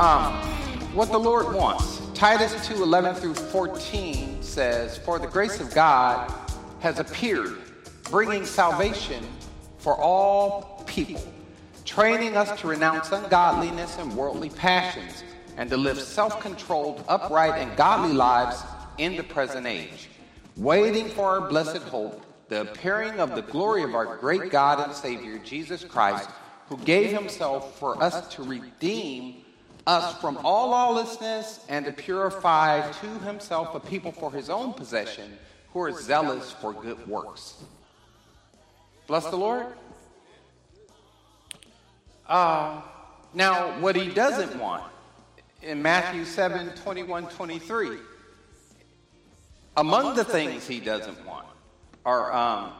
Um, what the Lord wants. Titus 2 11 through 14 says, For the grace of God has appeared, bringing salvation for all people, training us to renounce ungodliness and worldly passions, and to live self controlled, upright, and godly lives in the present age, waiting for our blessed hope, the appearing of the glory of our great God and Savior, Jesus Christ, who gave himself for us to redeem us from all lawlessness and to purify to himself a people for his own possession who are zealous for good works. Bless the Lord. Uh, now, what he doesn't want in Matthew 7 21 23, among the things he doesn't want are, um,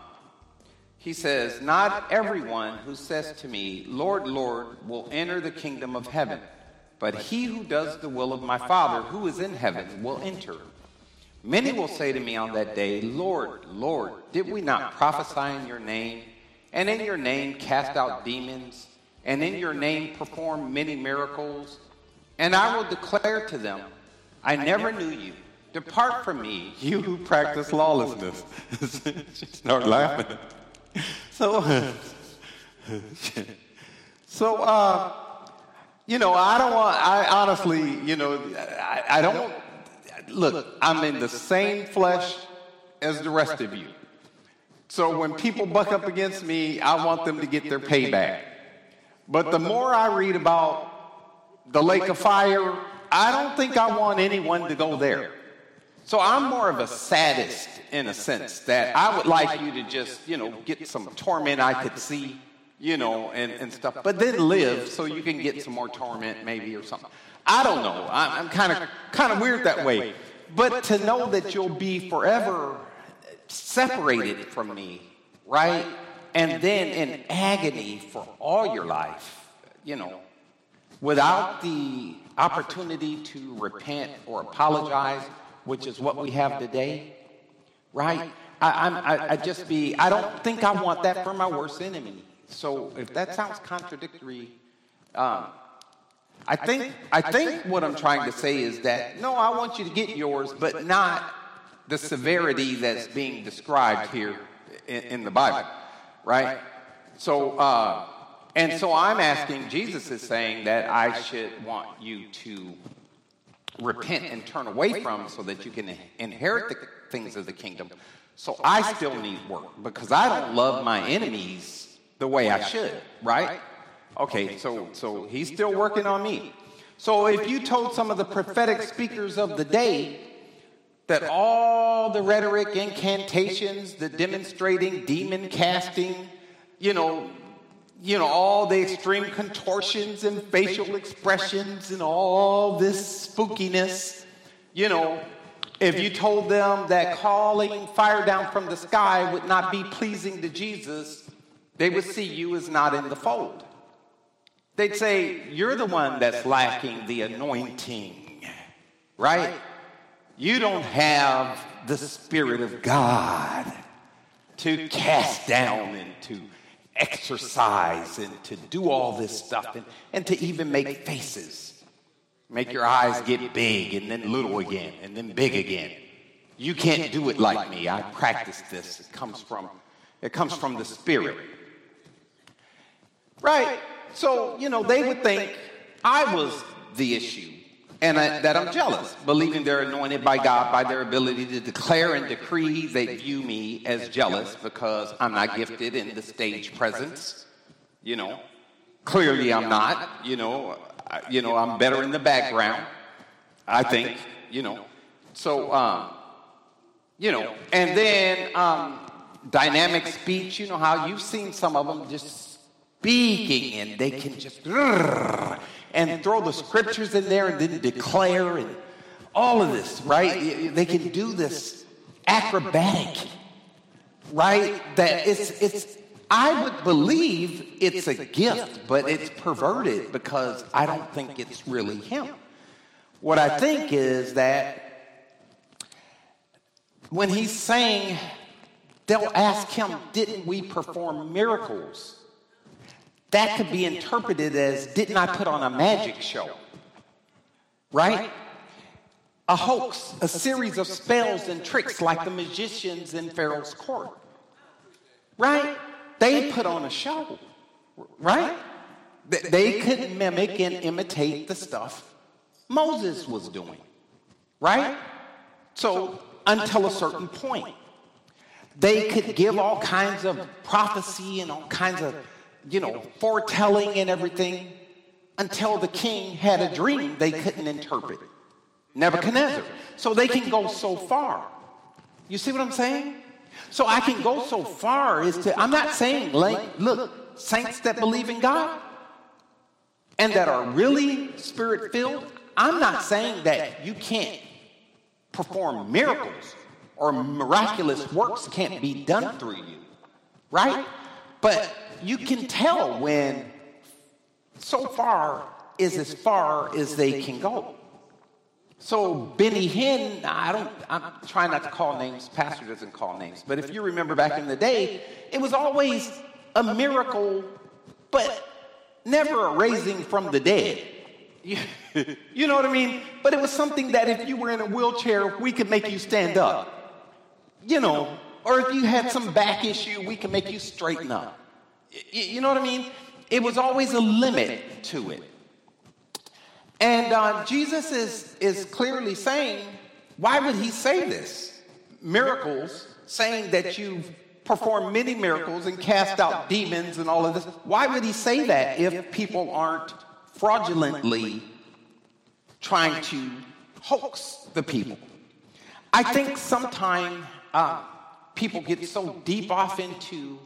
he says, Not everyone who says to me, Lord, Lord, will enter the kingdom of heaven but he who does the will of my Father who is in heaven will enter. Many will say to me on that day, Lord, Lord, did we not prophesy in your name, and in your name cast out demons, and in your name perform many miracles? And I will declare to them, I never knew you. Depart from me, you who practice lawlessness. Start laughing. So, so, uh, you know, I don't want, I honestly, you know, I, I don't, look, I'm in the same flesh as the rest of you. So when people buck up against me, I want them to get their payback. But the more I read about the lake of fire, I don't think I want anyone to go there. So I'm more of a sadist in a sense that I would like you to just, you know, get some torment I could see you know, and, and stuff. But then live so you can get some more torment maybe or something. I don't know. I'm kind of kind of weird that way. But to know that you'll be forever separated from me, right? And then in agony for all your life, you know, without the opportunity to repent or apologize, which is what we have today, right? I, I'm, I, I just be, I don't think I want that for my worst enemy. So if that sounds contradictory, um, I think I think what I'm trying to say is that no, I want you to get yours, but not the severity that's being described here in, in the Bible, right? So, uh, and so I'm asking. Jesus is saying that I should want you to repent and turn away from, so that you can inherit the things of the kingdom. So I still need work because I don't love my enemies the way I should, right? Okay, so so he's still working on me. So if you told some of the prophetic speakers of the day that all the rhetoric, incantations, the demonstrating demon casting, you know, you know, all the extreme contortions and facial expressions and all this spookiness, you know, if you told them that calling fire down from the sky would not be pleasing to Jesus, they would see you as not in the fold. They'd say, You're the one that's lacking the anointing, right? You don't have the Spirit of God to cast down and to exorcise and to do all this stuff and, and to even make faces. Make your eyes get big and then little again and then big again. You can't do it like me. I practice this. It comes from it comes from the Spirit. Right. So, you know, they would think I was the issue and I, that I'm jealous, believing they're anointed by God by their ability to declare and decree. They view me as jealous because I'm not gifted in the stage presence. You know, clearly I'm not. You know, I, you know I'm better in the background. I think. You know, so um, you know, and then um, dynamic speech. You know how you've seen some of them just speaking and they can just and throw the scriptures in there and then declare and all of this, right? They can do this acrobatic, right? That it's it's I would believe it's a gift, but it's perverted because I don't think it's really him. What I think is that when he's saying they'll ask him, didn't we perform miracles? That could be interpreted as didn't I put on a magic show? right? A hoax, a series of spells and tricks like the magicians in Pharaoh's court, right? They put on a show, right? They could mimic and imitate the stuff Moses was doing, right? So, until a certain point, they could give all kinds of prophecy and all kinds of, you know, foretelling and everything until the king had a dream they couldn't interpret. Nebuchadnezzar. So they can go so far. You see what I'm saying? So I can go so far is to, I'm not saying, like, look, saints that believe in God and that are really spirit filled, I'm not saying that you can't perform miracles or miraculous works can't be done through you, right? But you can tell when so far is as far as they can go. So Benny Hinn, I don't, I'm trying not to call names. Pastor doesn't call names, but if you remember back in the day, it was always a miracle, but never a raising from the dead. You, know what I mean? But it was something that if you were in a wheelchair, we could make you stand up. You know, or if you had some back issue, we can make you straighten up. You know what I mean? It was always a limit to it. And uh, Jesus is, is clearly saying, why would he say this? Miracles, saying that you've performed many miracles and cast out demons and all of this. Why would he say that if people aren't fraudulently trying to hoax the people? I think sometimes uh, people get so deep off into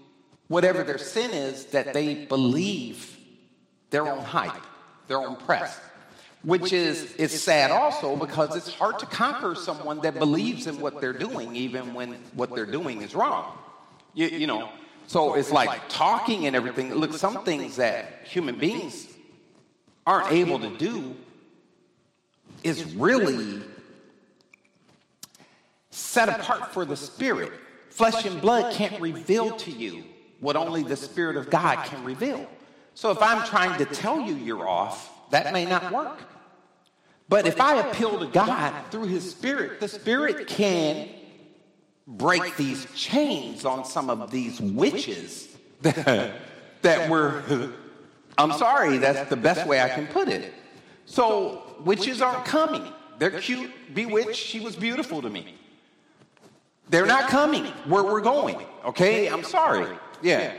whatever their sin is that they believe their own hype, their own press. Which is is sad also because it's hard to conquer someone that believes in what they're doing even when what they're doing is wrong. You, you know so it's like talking and everything. Look some things that human beings aren't able to do is really set apart for the spirit. Flesh and blood can't reveal to you what only the spirit of god can reveal so if i'm trying to tell you you're off that may not work but if I appeal to God through His Spirit, the Spirit can break these chains on some of these witches that, that were, I'm sorry, that's the best way I can put it. So, witches aren't coming. They're cute, bewitched. She was beautiful to me. They're not coming where we're going, okay? I'm sorry. Yeah.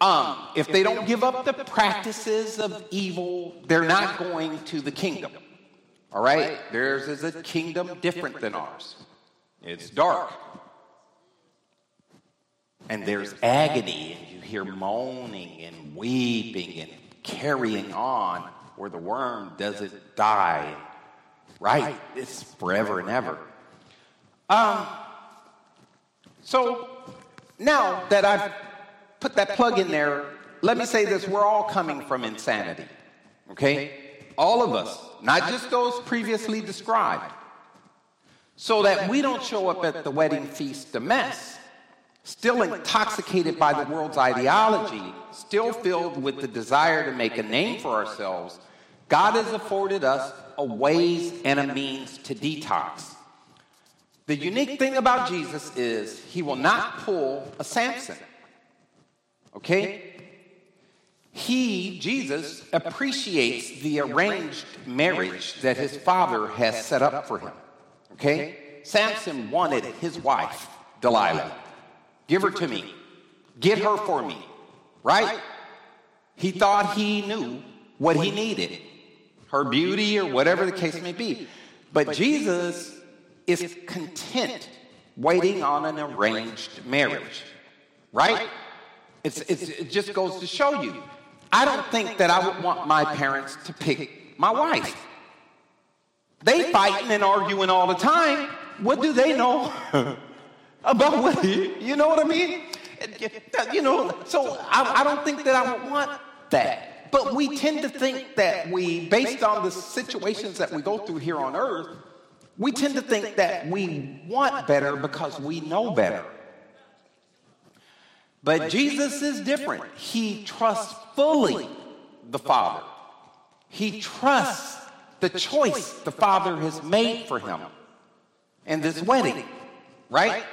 Um, if they don't give up the practices of evil, they're not going to the kingdom. All right? Theirs is a kingdom different than ours. It's dark. And there's agony, and you hear moaning and weeping and carrying on where the worm doesn't die. Right? It's forever and ever. Um, so now that I've put that plug in there, let me say this we're all coming from insanity. Okay? all of us, not just those previously described, so that we don't show up at the wedding feast a mess, still intoxicated by the world's ideology, still filled with the desire to make a name for ourselves. God has afforded us a ways and a means to detox. The unique thing about Jesus is he will not pull a Samson. Okay? He, Jesus, appreciates the arranged marriage that his father has set up for him. Okay? Samson wanted his wife, Delilah. Give her to me. Get her for me. Right? He thought he knew what he needed her beauty or whatever the case may be. But Jesus is content waiting on an arranged marriage. Right? It's, it's, it just goes to show you I don't think that I would want my parents to pick my wife. They fighting and arguing all the time. What do they know about what, you know what I mean? You know, so I, I don't think that I would want that. But we tend to think that we, based on the situations that we go through here on earth, we tend to think that we want better because we know better. But Jesus is different. He trusts fully the Father. He trusts the choice the father has made for him in this wedding, right?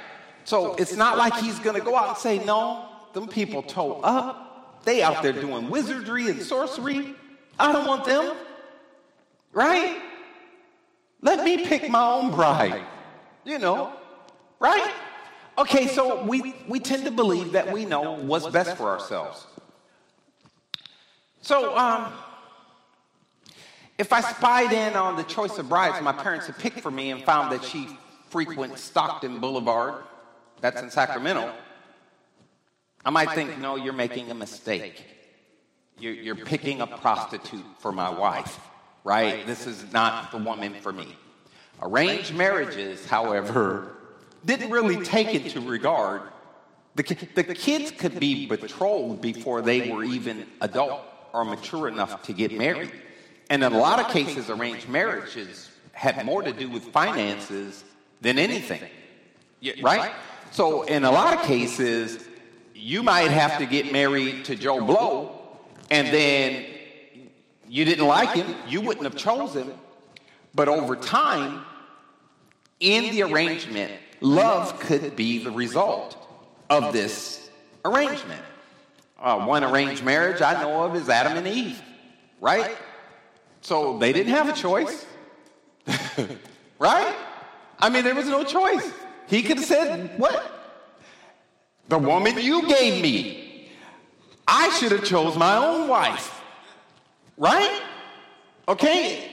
So it's not like he's going to go out and say, no, them people toe up. They out there doing wizardry and sorcery. I don't want them, right? Let me pick my own bride, you know, right? Okay, so we, we tend to believe that we know what's best for ourselves. So, um, if I spied in on the choice of brides my parents had picked for me and found that she frequents Stockton Boulevard, that's in Sacramento, I might think, no, you're making a mistake. You're, you're picking a prostitute for my wife, right? This is not the woman for me. Arranged marriages, however, didn't really take into regard. The, the kids could be betrothed before they were even adult or mature enough to get married. And in a lot of cases, arranged marriages had more to do with finances than anything. Right? So, in a lot of cases, you might have to get married to Joe Blow, and then you didn't like him, you wouldn't have chosen him. But over time, in the arrangement, love could be the result of this arrangement. Uh, one arranged marriage I know of is Adam and Eve, right? So they didn't have a choice. right? I mean, there was no choice. He could have said, What? The woman you gave me. I should have chose my own wife. Right? Okay?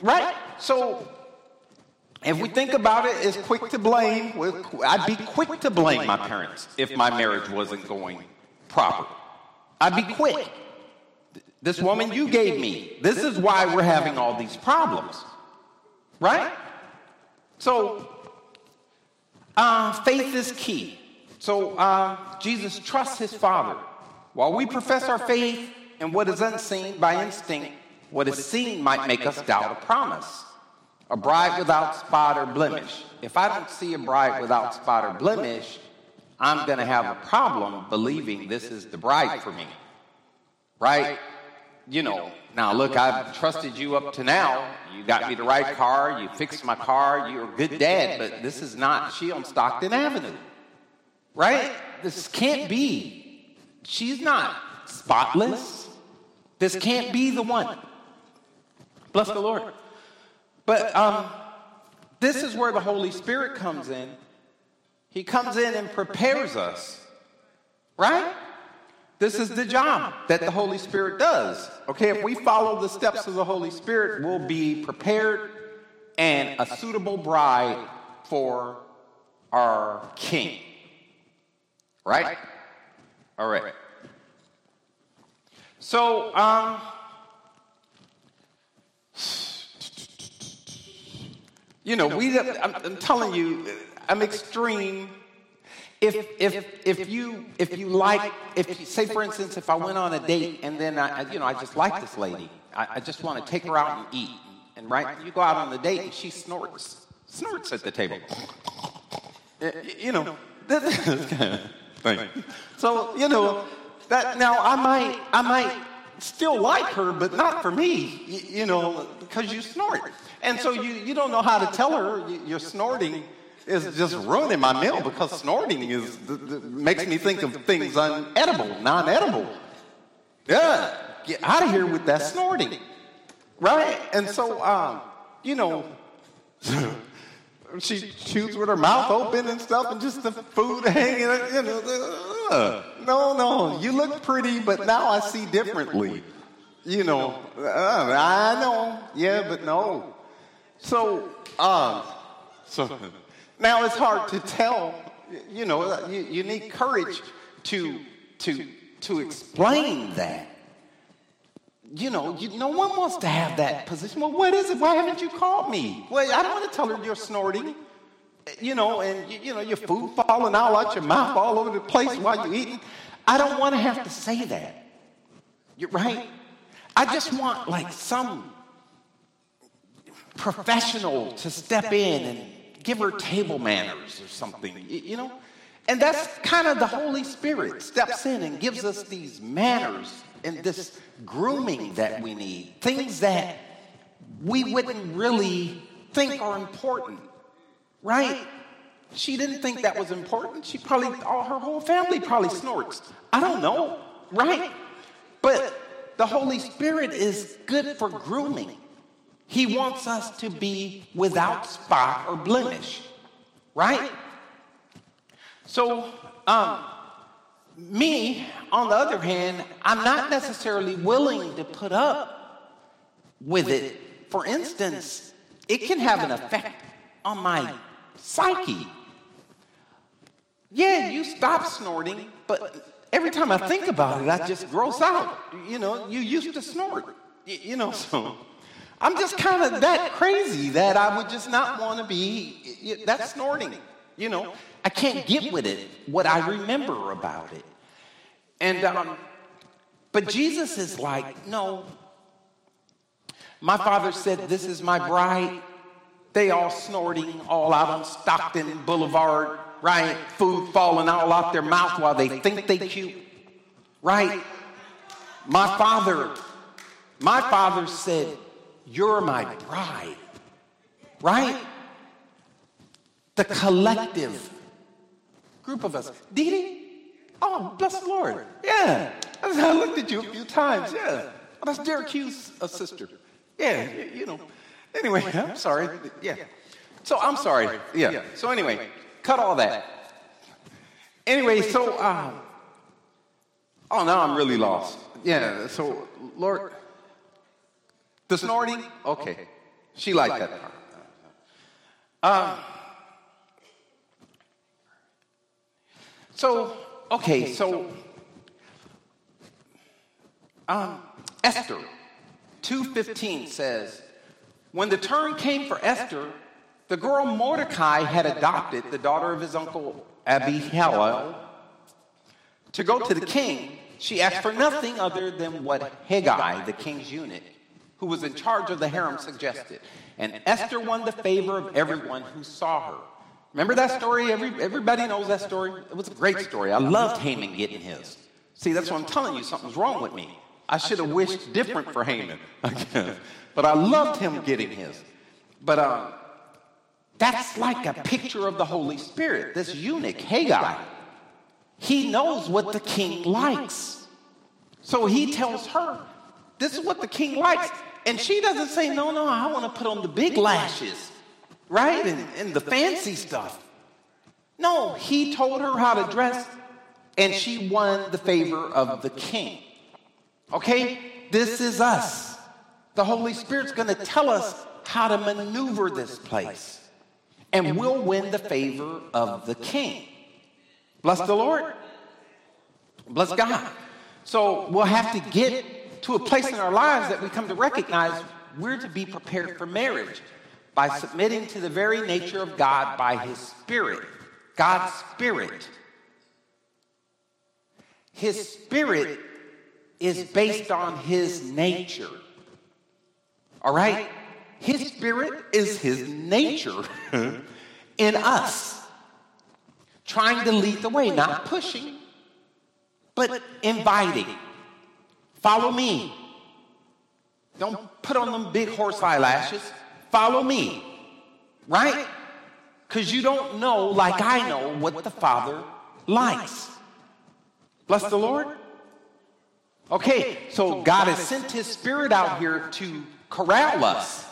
Right? So if we think about it, it's quick to blame. I'd be quick to blame my parents if my marriage wasn't going proper. I'd be quick. This woman you gave me. This is why we're having all these problems. Right? So, uh, faith is key. So, uh, Jesus trusts his Father. While we profess our faith in what is unseen by instinct, what is seen might make us doubt a promise. A bride without spot or blemish. If I don't see a bride without spot or blemish, I'm going to have a problem believing this is the bride for me. Right? you know, now look, I've trusted you up to now. You got me the right car. You fixed my car. You're a good dad, but this is not she on Stockton Avenue. Right? This can't be. She's not spotless. This can't be the one. Bless the Lord. But um, this is where the Holy Spirit comes in. He comes in and prepares us. Right? This is the job that the Holy Spirit does. Okay, if we follow the steps of the Holy Spirit, we'll be prepared and a suitable bride for our King. Right? All right. So, um, you know, we, I'm, I'm telling you, I'm extreme. If, if, if, you, if you like, if say for instance, if I went on a date and then I, you know, I just like this lady, I, I just want to take her out and eat, and right, you go out on the date and she snorts, snorts. At the table, you know, this kind of thing. So you know, that now I might, I might still like her, but not for me, you, you know, because you snort, and so you, you don't know how to tell her you're snorting is just ruining my meal because snorting is makes me think of things unedible, non-edible. Yeah, get out of here with that snorting, right? And so, um, you know, she chews with her mouth open and stuff, and just the food hanging. You know, uh, no, no, you look pretty, but now I see differently. You know, uh, I know, yeah, but no. So, um, so. Now it's hard to tell, you know, you, you need courage to, to, to explain that. You know, you, no one wants to have that position. Well, what is it? Why haven't you called me? Well, I don't want to tell her you're snorting, you know, and, you, know, your food falling all out your mouth all over the place while you're eating. I don't want to have to say that. You're right. I just want like some professional to step in and give her table manners or something, you know? And that's kind of the Holy Spirit steps in and gives us these manners and this grooming that we need, things that we wouldn't really think are important, right? She didn't think that was important. She probably, all her whole family probably snorts. I don't know, right? But the Holy Spirit is good for grooming. He wants us to be without spot or blemish, right? So, um, me, on the other hand, I'm not necessarily willing to put up with it. For instance, it can have an effect on my psyche. Yeah, you stop snorting, but every time I think about it, I just gross out. You know, you used to snort. You know, so I'm just kind of that crazy that I would just not want to be that snorting. You know, I can't get with it what I remember about it. And um, but Jesus is like, no. My father said, "This is my bride." They all snorting all out on Stockton Boulevard, right? Food falling all out their mouth while they think they cute, right? My father, my father said, "You're my bride," right? The collective group of us. Dee Dee? Oh, bless the Lord. Yeah. I looked at you a few times. Yeah. Oh, that's Derek Hughes' sister. Yeah, you know. Anyway, I'm sorry. Yeah. yeah. So I'm sorry. Yeah. So anyway, cut all that. Anyway, so, um, oh, now I'm really lost. Yeah, so, Lord, the snorting? Okay. She liked that part. Um, So, okay, so um, Esther 2.15 says, When the turn came for Esther, the girl Mordecai had adopted, the daughter of his uncle Abihail, to go to the king. She asked for nothing other than what Hegai, the king's eunuch, who was in charge of the harem, suggested. And Esther won the favor of everyone who saw her. Remember that story? Every, everybody knows that story. It was a great story. I loved Haman getting his. See, that's what I'm telling you. Something's wrong with me. I should have wished different for Haman, but I loved him getting his. But uh, that's like a picture of the Holy Spirit. This eunuch, Hegai, he knows what the king likes. So he tells her, This is what the king likes. And she doesn't say, No, no, I want to put on the big lashes right? And, and the fancy stuff. No, he told her how to dress, and she won the favor of the king. Okay? This is us. The Holy Spirit's going to tell us how to maneuver this place, and we'll win the favor of the king. Bless the Lord. Bless God. So we'll have to get to a place in our lives that we come to recognize we're to be prepared for marriage by submitting to the very nature of God by His Spirit. God's Spirit. His Spirit is based on His nature. All right? His Spirit is His nature in us, trying to lead the way, not pushing, but inviting. Follow me. Don't put on them big horse eyelashes follow me, right? Because you don't know, like I know, what the Father likes. Bless the Lord. Okay, so God has sent His Spirit out here to corral us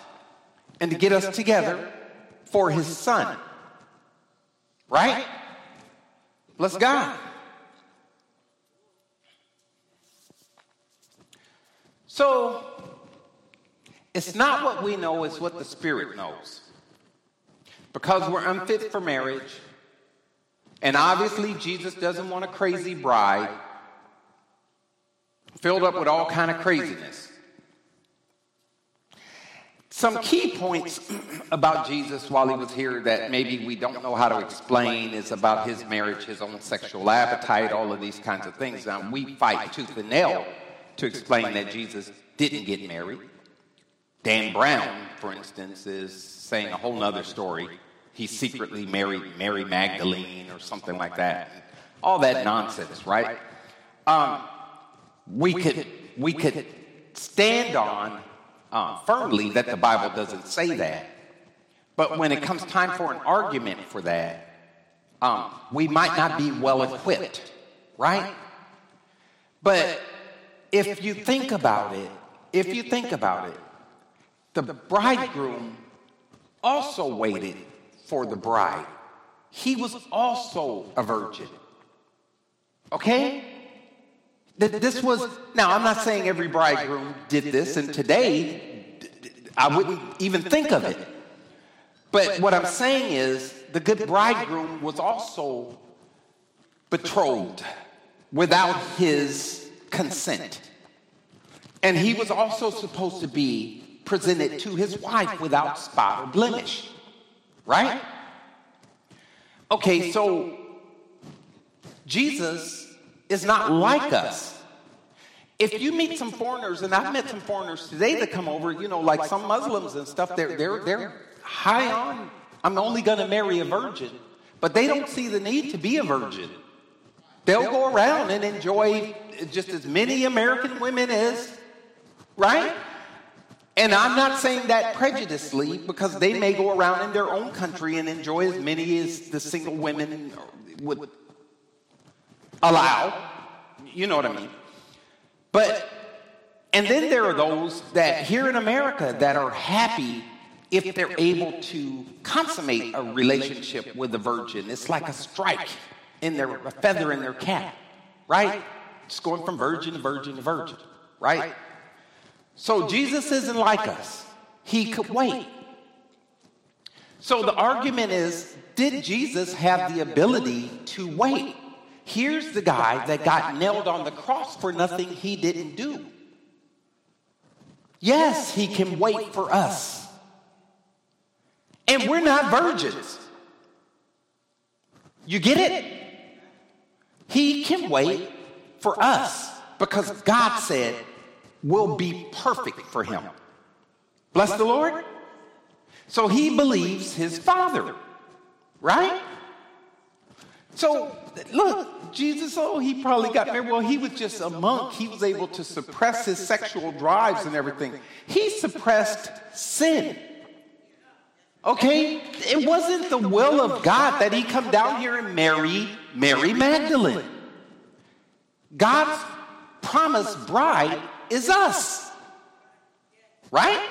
and to get us together for His Son. Right? Bless God. So, it's not what we know, it's what the Spirit knows. Because we're unfit for marriage, and obviously Jesus doesn't want a crazy bride filled up with all kind of craziness. Some key points about Jesus while he was here that maybe we don't know how to explain is about his marriage, his own sexual appetite, all of these kinds of things. Now, we fight tooth and nail to explain that Jesus didn't get married. Dan Brown, for instance, is saying a whole other story. He secretly married Mary Magdalene or something like that. All that nonsense, right? Um, we could we could stand on uh, firmly that the Bible doesn't say that. But when it comes time for an argument for that, um, we might not be well equipped, right? But if you think about it, if you think about it, the bridegroom also waited for the bride. He was also a virgin. Okay? That this was, now I'm not saying every bridegroom did this, and today I wouldn't even think of it. But what I'm saying is the good bridegroom was also betrothed without his consent. And he was also supposed to be presented to his wife without spot or blemish. Right? Okay, so Jesus is not like us. If you meet some foreigners, and I've met some foreigners today that come over, you know, like some Muslims and stuff, they're, they're, they're high on, I'm only going to marry a virgin. But they don't see the need to be a virgin. They'll go around and enjoy just as many American women as, right? And I'm not saying that prejudiciously because they may go around in their own country and enjoy as many as the single women would allow. You know what I mean? But, and then there are those that here in America that are happy if they're able to consummate a relationship with a virgin. It's like a strike in their, a feather in their cap, right? Just going from virgin to virgin to virgin, right? So Jesus isn't like us. He could wait. So the argument is did Jesus have the ability to wait? Here's the guy that got nailed on the cross for nothing he didn't do. Yes, he can wait for us. And we're not virgins. You get it? He can wait for us because God said we'll be perfect for him. Bless the Lord. So he believes his father, right? So look, Jesus, oh, he probably got married. Well, he was just a monk. He was able to suppress his sexual drives and everything. He suppressed sin. Okay? It wasn't the will of God that he come down here and marry Mary Magdalene. God's promised bride is us. Right?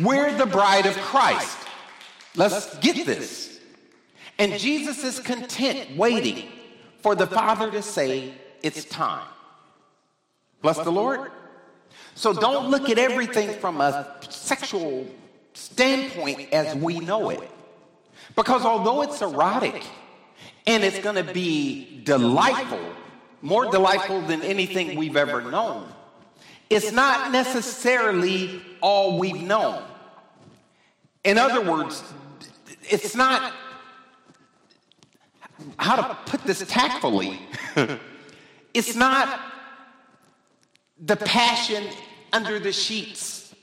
We're the bride of Christ. Let's get this. And Jesus is content waiting for the Father to say, It's time. Bless the Lord. So don't look at everything from a sexual standpoint as we know it. Because although it's erotic and it's going to be delightful, more delightful than anything we've ever known, it's not necessarily all we've known. In other words, it's not how to put this tactfully. it's not the passion under the sheets.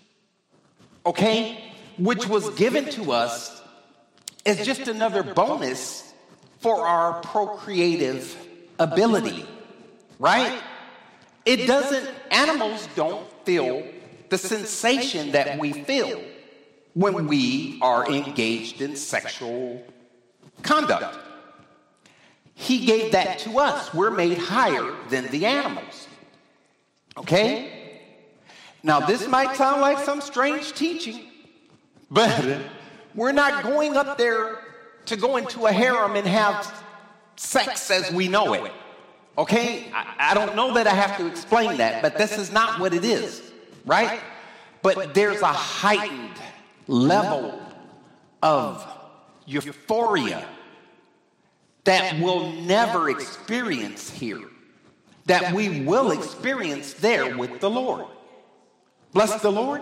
Okay? which was given to us as just another bonus for our procreative ability, right? It doesn't, animals don't feel the sensation that we feel when we are engaged in sexual conduct. He gave that to us. We're made higher than the animals. Okay? Now, this might sound like some strange teaching, but we're not going up there to go into a harem and have sex as we know it. Okay? I, I, don't know that I have to explain that, but this is not what it is, right? But there's a heightened level of euphoria that we'll never experience here, that we will experience there with the Lord. Bless the Lord.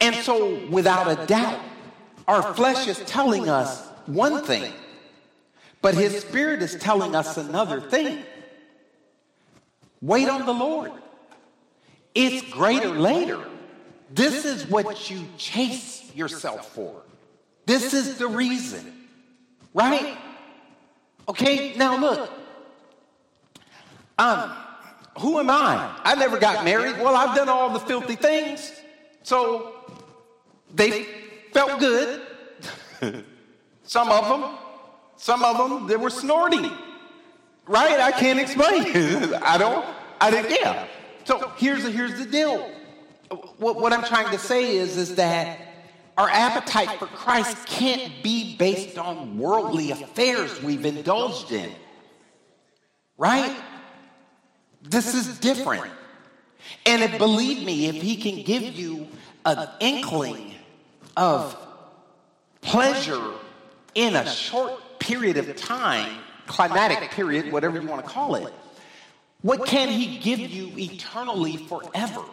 And so, without a doubt, our flesh is telling us one thing, but his spirit is telling us another thing. Wait on the Lord. It's greater later. This is what you chase yourself for. This is the reason, right? Okay, now look. Um, who am I? I never got married. Well, I've done all the filthy things. So they felt good. some of them, some of them, they were snorting. Right? I can't explain. I don't, I didn't, yeah. So here's the, here's the deal. What, what I'm trying to say is, is that our appetite for Christ can't be based on worldly affairs we've indulged in. Right? This is different. And if, believe me, if he can give you an inkling of pleasure in a short period of time, climatic period, whatever you want to call it, what can he give you eternally forever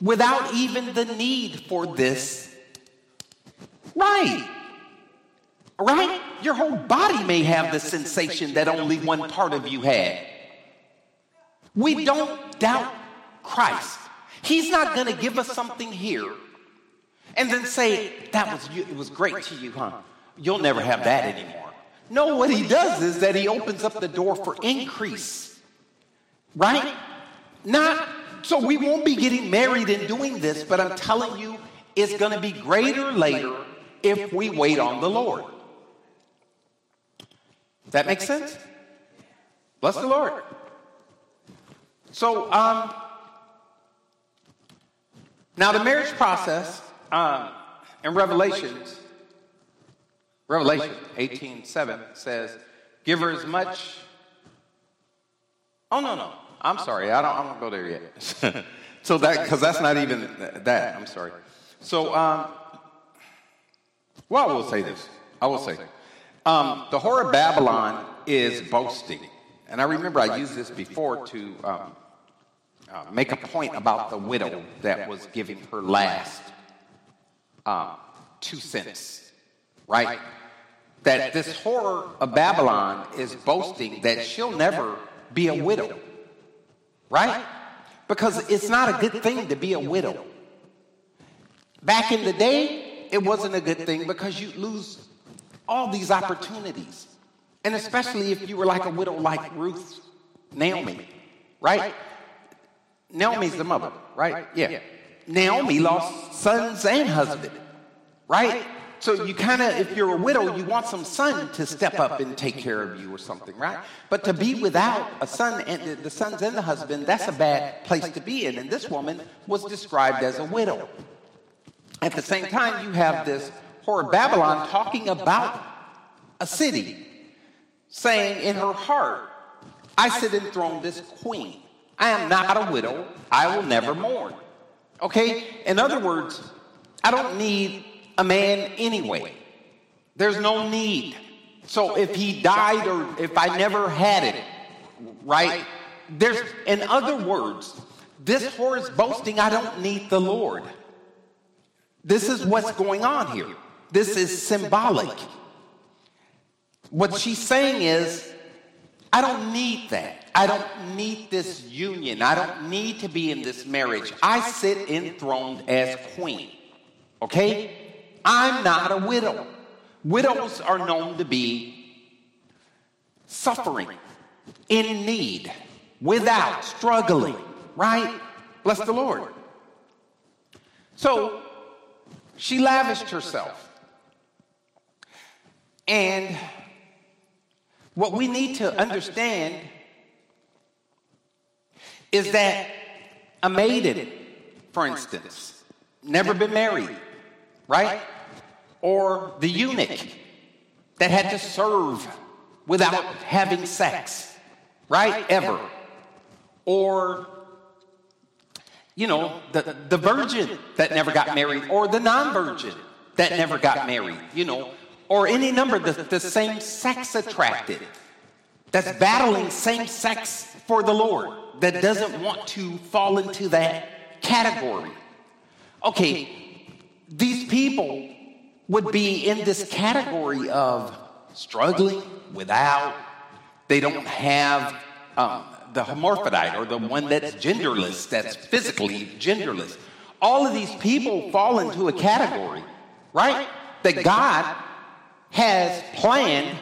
without even the need for this? Right. Right? Your whole body may have the sensation that only one part of you had. We don't doubt Christ. He's not going to give us something here and then say, that was, it was great to you, huh? You'll never have that anymore. No, what he does is that he opens up the door for increase. Right? Not so we won't be getting married and doing this, but I'm telling you, it's going to be greater later if we wait on the Lord. That makes sense? Bless the Lord. So, um, now the marriage process um, in Revelations, Revelation 18:7 says, "Give her as much." Oh no, no, I'm sorry, I don't. I don't go there yet. so that because that's not even that. I'm sorry. So, um, well, I will say this. I will say, um, the horror of Babylon is boasting, and I remember I used this before to um, uh, make a point about the widow that was giving her last uh, two cents, right? That this horror of Babylon is boasting that she'll never be a widow, right? Because it's not a good thing to be a widow. Back in the day, it wasn't a good thing because you lose all these opportunities. And especially if you were like a widow like Ruth, Naomi, right? Naomi's the mother, right? Yeah. Naomi lost sons and husband, right? So you kind of, if you're a widow, you want some son to step up and take care of you or something, right? But to be without a son and the sons and the husband, that's a bad place to be in. And this woman was described as a widow. At the same time, you have this whore Babylon talking about a city, saying in her heart, I sit enthroned as queen. I am not a widow. I will never mourn. Okay? In other words, I don't need a man anyway. There's no need. So if he died or if I never had it, right? There's, in other words, this whore is boasting, I don't need the Lord. This is what's going on here. This is symbolic. What she's saying is, I don't need that. I don't need this union. I don't need to be in this marriage. I sit enthroned as queen. Okay? I'm not a widow. Widows are known to be suffering, in need, without, struggling, right? Bless the Lord. So she lavished herself. And what we need to understand is that a maiden, for instance, never been married, right? Or the eunuch that had to serve without having sex, right? Ever. Or, you know, the, the virgin that never got married, or the non virgin that never got married, you know, or any number, the, the same sex attracted, that's battling same sex for the Lord, that doesn't want to fall into that category. Okay, these people would be in this category of struggling without, they don't have um, the hermaphrodite or the one that's genderless, that's physically genderless. All of these people fall into a category, right? That God has planned,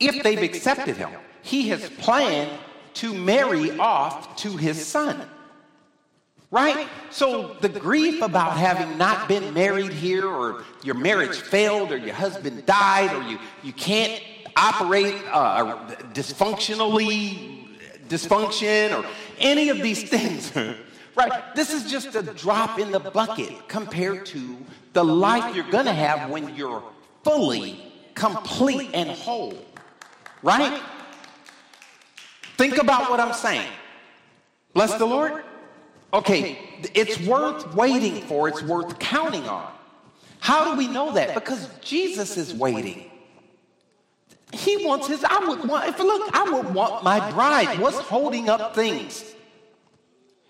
if they've accepted him, he has planned to marry off to his son. Right? So the grief about having not been married here, or your marriage failed, or your husband died, or you, you can't operate uh, dysfunctionally, dysfunction, or any of these things. right? This is just a drop in the bucket compared to the life you're going to have when you're fully, complete, and whole. Right? Think about what I'm saying. Bless the Lord. Okay, it's worth waiting for, it's worth counting on. How do we know that? Because Jesus is waiting. He wants his, I would want, if look, I would want my bride. What's holding up things?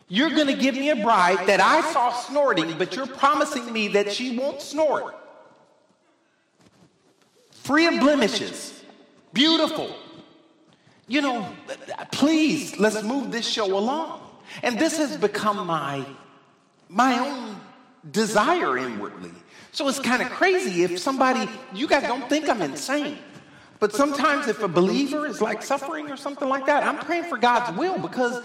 You're going to give me a bride that I saw snorting, but you're promising me that she won't snort. Free of blemishes. Beautiful. You know, please, let's move this show along. And this has become my, my own desire inwardly. So it's kind of crazy if somebody, you guys don't think I'm insane. But sometimes if a believer is like suffering or something like that, I'm praying for God's will because,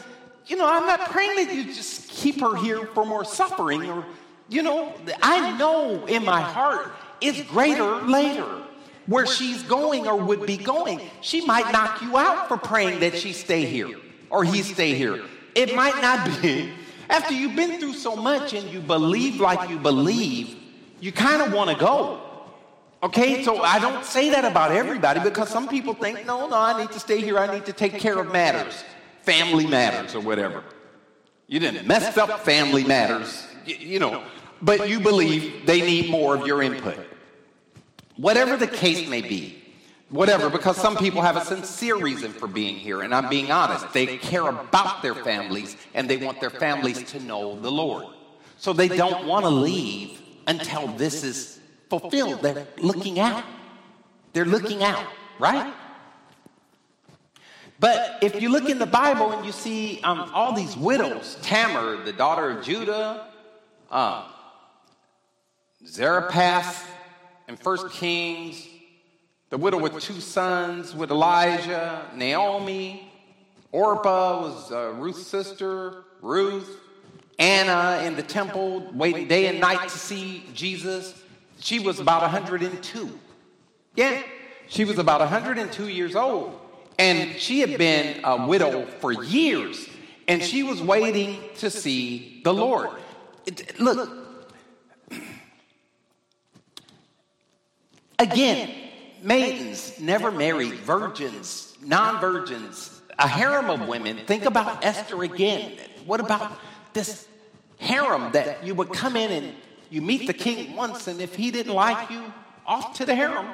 you know, I'm not praying that you just keep her here for more suffering or, you know, I know in my heart it's greater later where she's going or would be going. She might knock you out for praying that she stay here or he stay here. It might not be. After you've been through so much and you believe like you believe, you kind of want to go. Okay, so I don't say that about everybody because some people think, no, no, I need to stay here. I need to take care of matters, family matters, or whatever. You didn't mess up family matters, you, you know, but you believe they need more of your input. Whatever the case may be, whatever, because some people have a sincere reason for being here, and I'm being honest. They care about their families and they want their families to know the Lord. So they don't want to leave until this is fulfilled. They're looking out. They're looking out, right? But if you look in the Bible and you see um, all these widows, Tamar, the daughter of Judah, uh, Zarephath, and First Kings, the widow with two sons with Elijah, Naomi, Orpah was uh, Ruth's sister, Ruth, Anna in the temple, waiting day and night to see Jesus. She was about 102. Yeah, she was about 102 years old. And she had been a widow for years. And she was waiting to see the Lord. It, look, again, maidens, never married, virgins, non virgins, a harem of women. Think about Esther again. What about this harem that you would come in and you meet the king once, and if he didn't like you, off to the harem.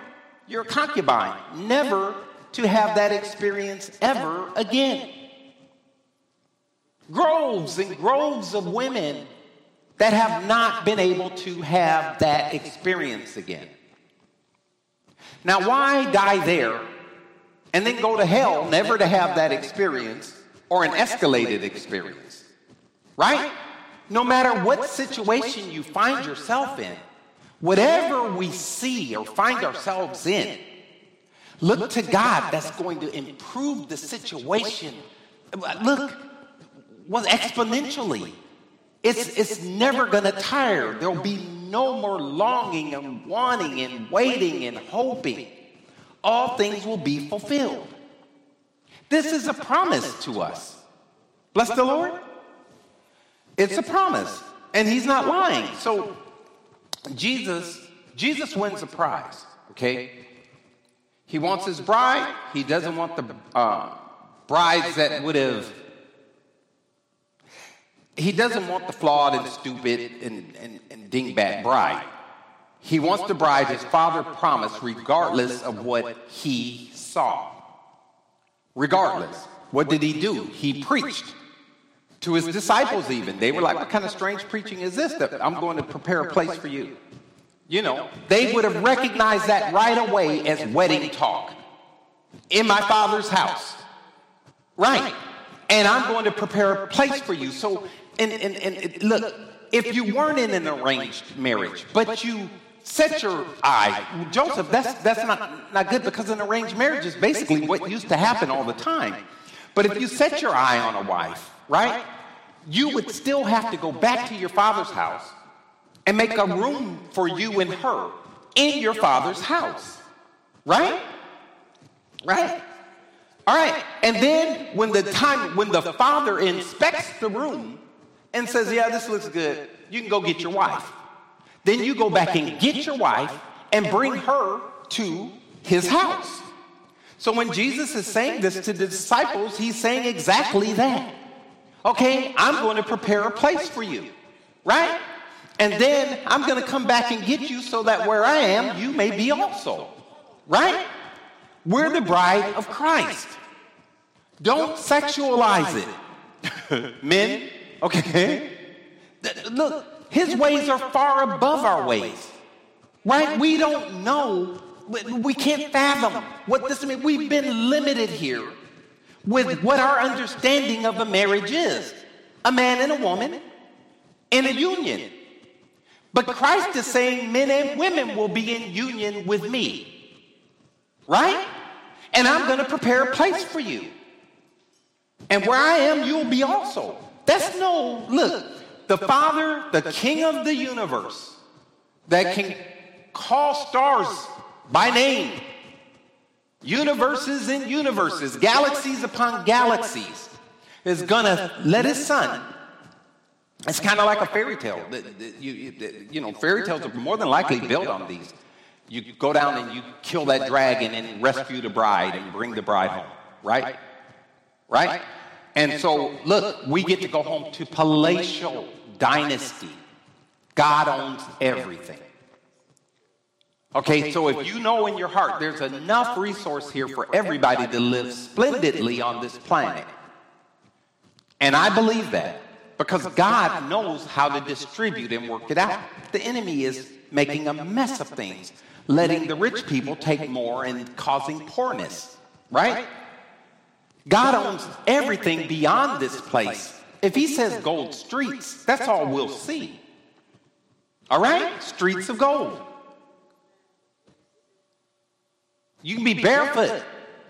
You're a concubine. Never to have that experience ever again. Groves and groves of women that have not been able to have that experience again. Now, why die there and then go to hell never to have that experience or an escalated experience? Right? No matter what situation you find yourself in, whatever we see or find ourselves in, look to God that's going to improve the situation. Look, exponentially. It's, it's never going to tire. There'll be no more longing and wanting and waiting and hoping. All things will be fulfilled. This is a promise to us. Bless the Lord. It's a promise. And he's not lying. So Jesus, Jesus wins a prize, okay? He wants his bride. He doesn't want the uh, brides that would have he doesn't want the flawed and stupid and, and, and dingbat bride. He wants the bride his father promised, regardless of what he saw. Regardless. What did he do? He preached to his disciples, even. They were like, What kind of strange preaching is this? That I'm going to prepare a place for you. You know, they would have recognized that right away as wedding talk in my father's house. Right. And I'm going to prepare a place for you. So and, and, and look, if you weren't in an arranged marriage, but you set your eye, Joseph, that's, that's not, not good because an arranged marriage is basically what used to happen all the time. But if you set your eye on a wife, right? You would still have to go back to your father's house and make a room for you and her in your father's house. Right? Right? All right. And then when the time when the father inspects the room and says, "Yeah, this looks good. You can go get your wife." Then you go back and get your wife and bring her to his house. So when Jesus is saying this to the disciples, he's saying exactly that. Okay, I'm going to prepare a place for you, right? And then I'm going to come back and get you so that where I am, you may be also, right? We're the bride of Christ. Don't sexualize it. Men, okay? Look, his ways are far above our ways, right? We don't know we can't fathom what this means. We've been limited here with what our understanding of a marriage is a man and a woman in a union. But Christ is saying men and women will be in union with me. Right? And I'm going to prepare a place for you. And where I am, you'll be also. That's no, look, the Father, the King of the universe, that can call stars by name. Universes and universes, galaxies upon galaxies, is gonna let his son. It's kind of like a fairy tale. You, you know, fairy tales are more than likely built on these. You go down and you kill that dragon and rescue the bride and bring the bride home, right? Right? And so, look, we get to go home to palatial dynasty. God owns everything. Okay, so if you know in your heart there's enough resource here for everybody to live splendidly on this planet, and I believe that because God knows how to distribute and work it out. The enemy is making a mess of things, letting the rich people take more and causing poorness, right? God owns everything beyond this place. If He says gold streets, that's all we'll see. All right? Streets of gold. You can be barefoot.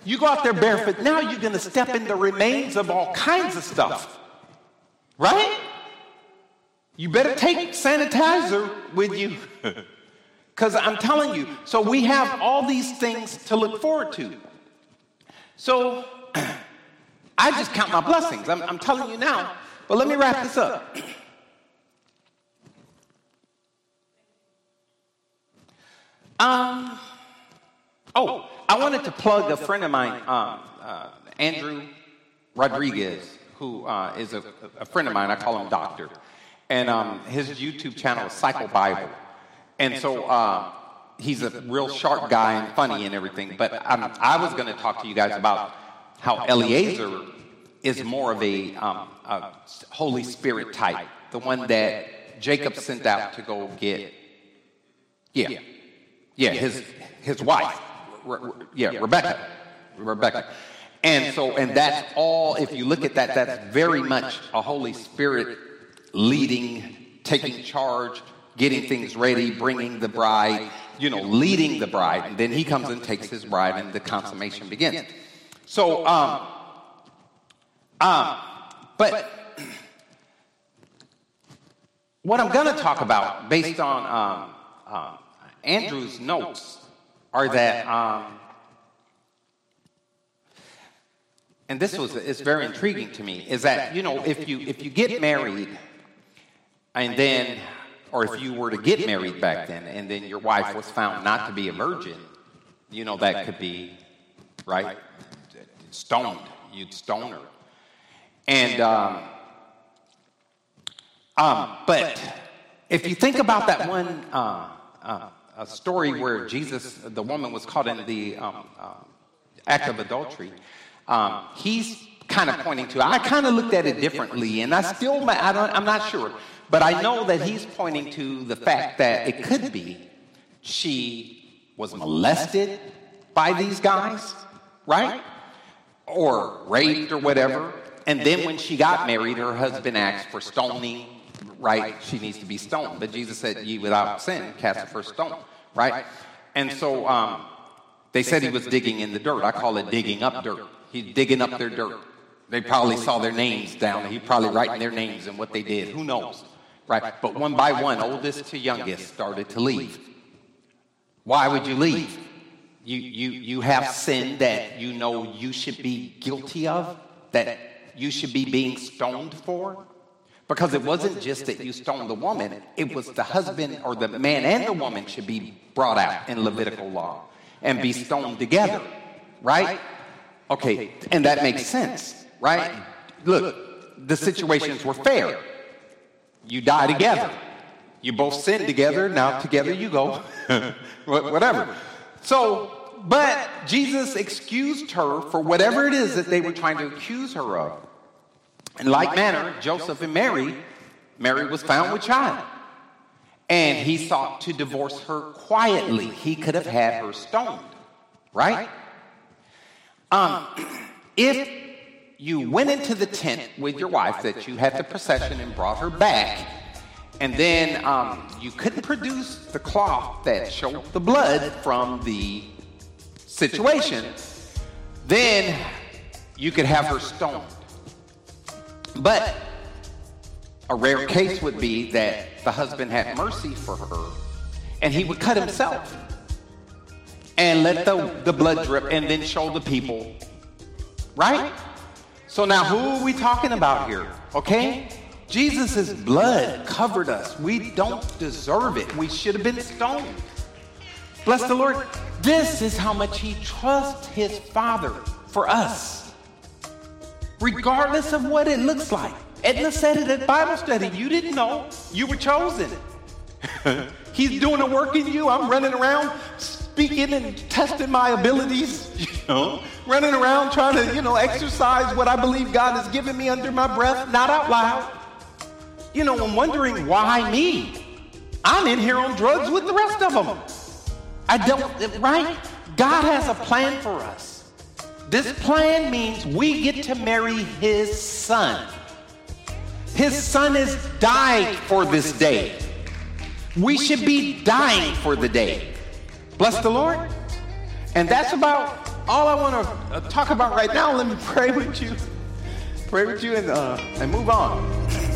You go out there barefoot. Now you're going to step in the remains of all kinds of stuff. Right? You better take sanitizer with you. Because I'm telling you, so we have all these things to look forward to. So I just count my blessings. I'm, I'm telling you now. But let me wrap this up. Um, Oh, I wanted to plug a friend of mine, um, uh, Andrew Rodriguez, who uh, is a, a, friend of mine. I call him Doctor. And um, his YouTube channel is Cycle Bible. And so uh, he's a real sharp guy and funny and everything. But um, I was going to talk to you guys about how Eliezer is more of a, um, a Holy Spirit type, the one that Jacob sent out to go get. Yeah. Yeah, his, his wife. Re, yeah, Rebecca. Rebecca. And so, and that's all, if you look at that, that's very much a Holy Spirit leading, taking charge, getting things ready, bringing the bride, you know, leading the bride. And then he comes and takes his bride, and the consummation begins. So, um, um, but what I'm going to talk about, based on um, uh, Andrew's notes, are that, um, and this was it's very intriguing to me, is that you know if you if you get married, and then, or if you were to get married back then, and then your wife was found not to be a virgin, you know that could be right stoned. You'd stone her, and. Um, um, but if you think about that one uh, uh, a story where Jesus, the woman was caught in the um, uh, act of adultery, um, he's kind of pointing to. I kind of looked at it differently, and I still, I don't, I'm not sure, but I know that he's pointing to the fact that it could be she was molested by these guys, right? Or raped or whatever. And then when she got married, her husband asked for stoning right, she needs to be stoned. But Jesus said, Ye without sin, cast the first stone, right? And so um, they said he was digging in the dirt. I call it digging up dirt. He's digging up their dirt. They probably saw their names down. He probably writing their names and what they did. Who knows? Right? But one by one, oldest to youngest started to leave. Why would you leave? You, you, you have sin that you know you should be guilty of, that you should be being stoned for. Because it wasn't just that you stoned the woman, it was the husband or the man and the woman should be brought out in Levitical law and be stoned together, right? Okay, and that makes sense, right? Look, the situations were fair. You die together. You both sin together, now together you go. Whatever. So, but Jesus excused her for whatever it is that they were trying to accuse her of. In like manner, Joseph and Mary, Mary was found with child. And he sought to divorce her quietly. He could have had her stoned, right? Um, if you went into the tent with your wife, that you had the procession and brought her back, and then um, you couldn't produce the cloth that showed the blood from the situation, then you could have her stoned. But a rare case would be that the husband had mercy for her and he would cut himself and let the, the blood drip and then show the people. Right? So now who are we talking about here? Okay? Jesus' blood covered us. We don't deserve it. We should have been stoned. Bless the Lord. This is how much he trusts his Father for us regardless of what it looks like. Edna said it at Bible study. You didn't know. You were chosen. He's doing the work in you. I'm running around speaking and testing my abilities, you know, running around trying to, you know, exercise what I believe God has given me under my breath, not out loud. You know, I'm wondering why me? I'm in here on drugs with the rest of them. I don't, right? God has a plan for us. This plan means we get to marry his son. His son has died for this day. We should be dying for the day. Bless the Lord. And that's about all I want to uh, talk about right now. Let me pray with you. Pray with you and, uh, and move on.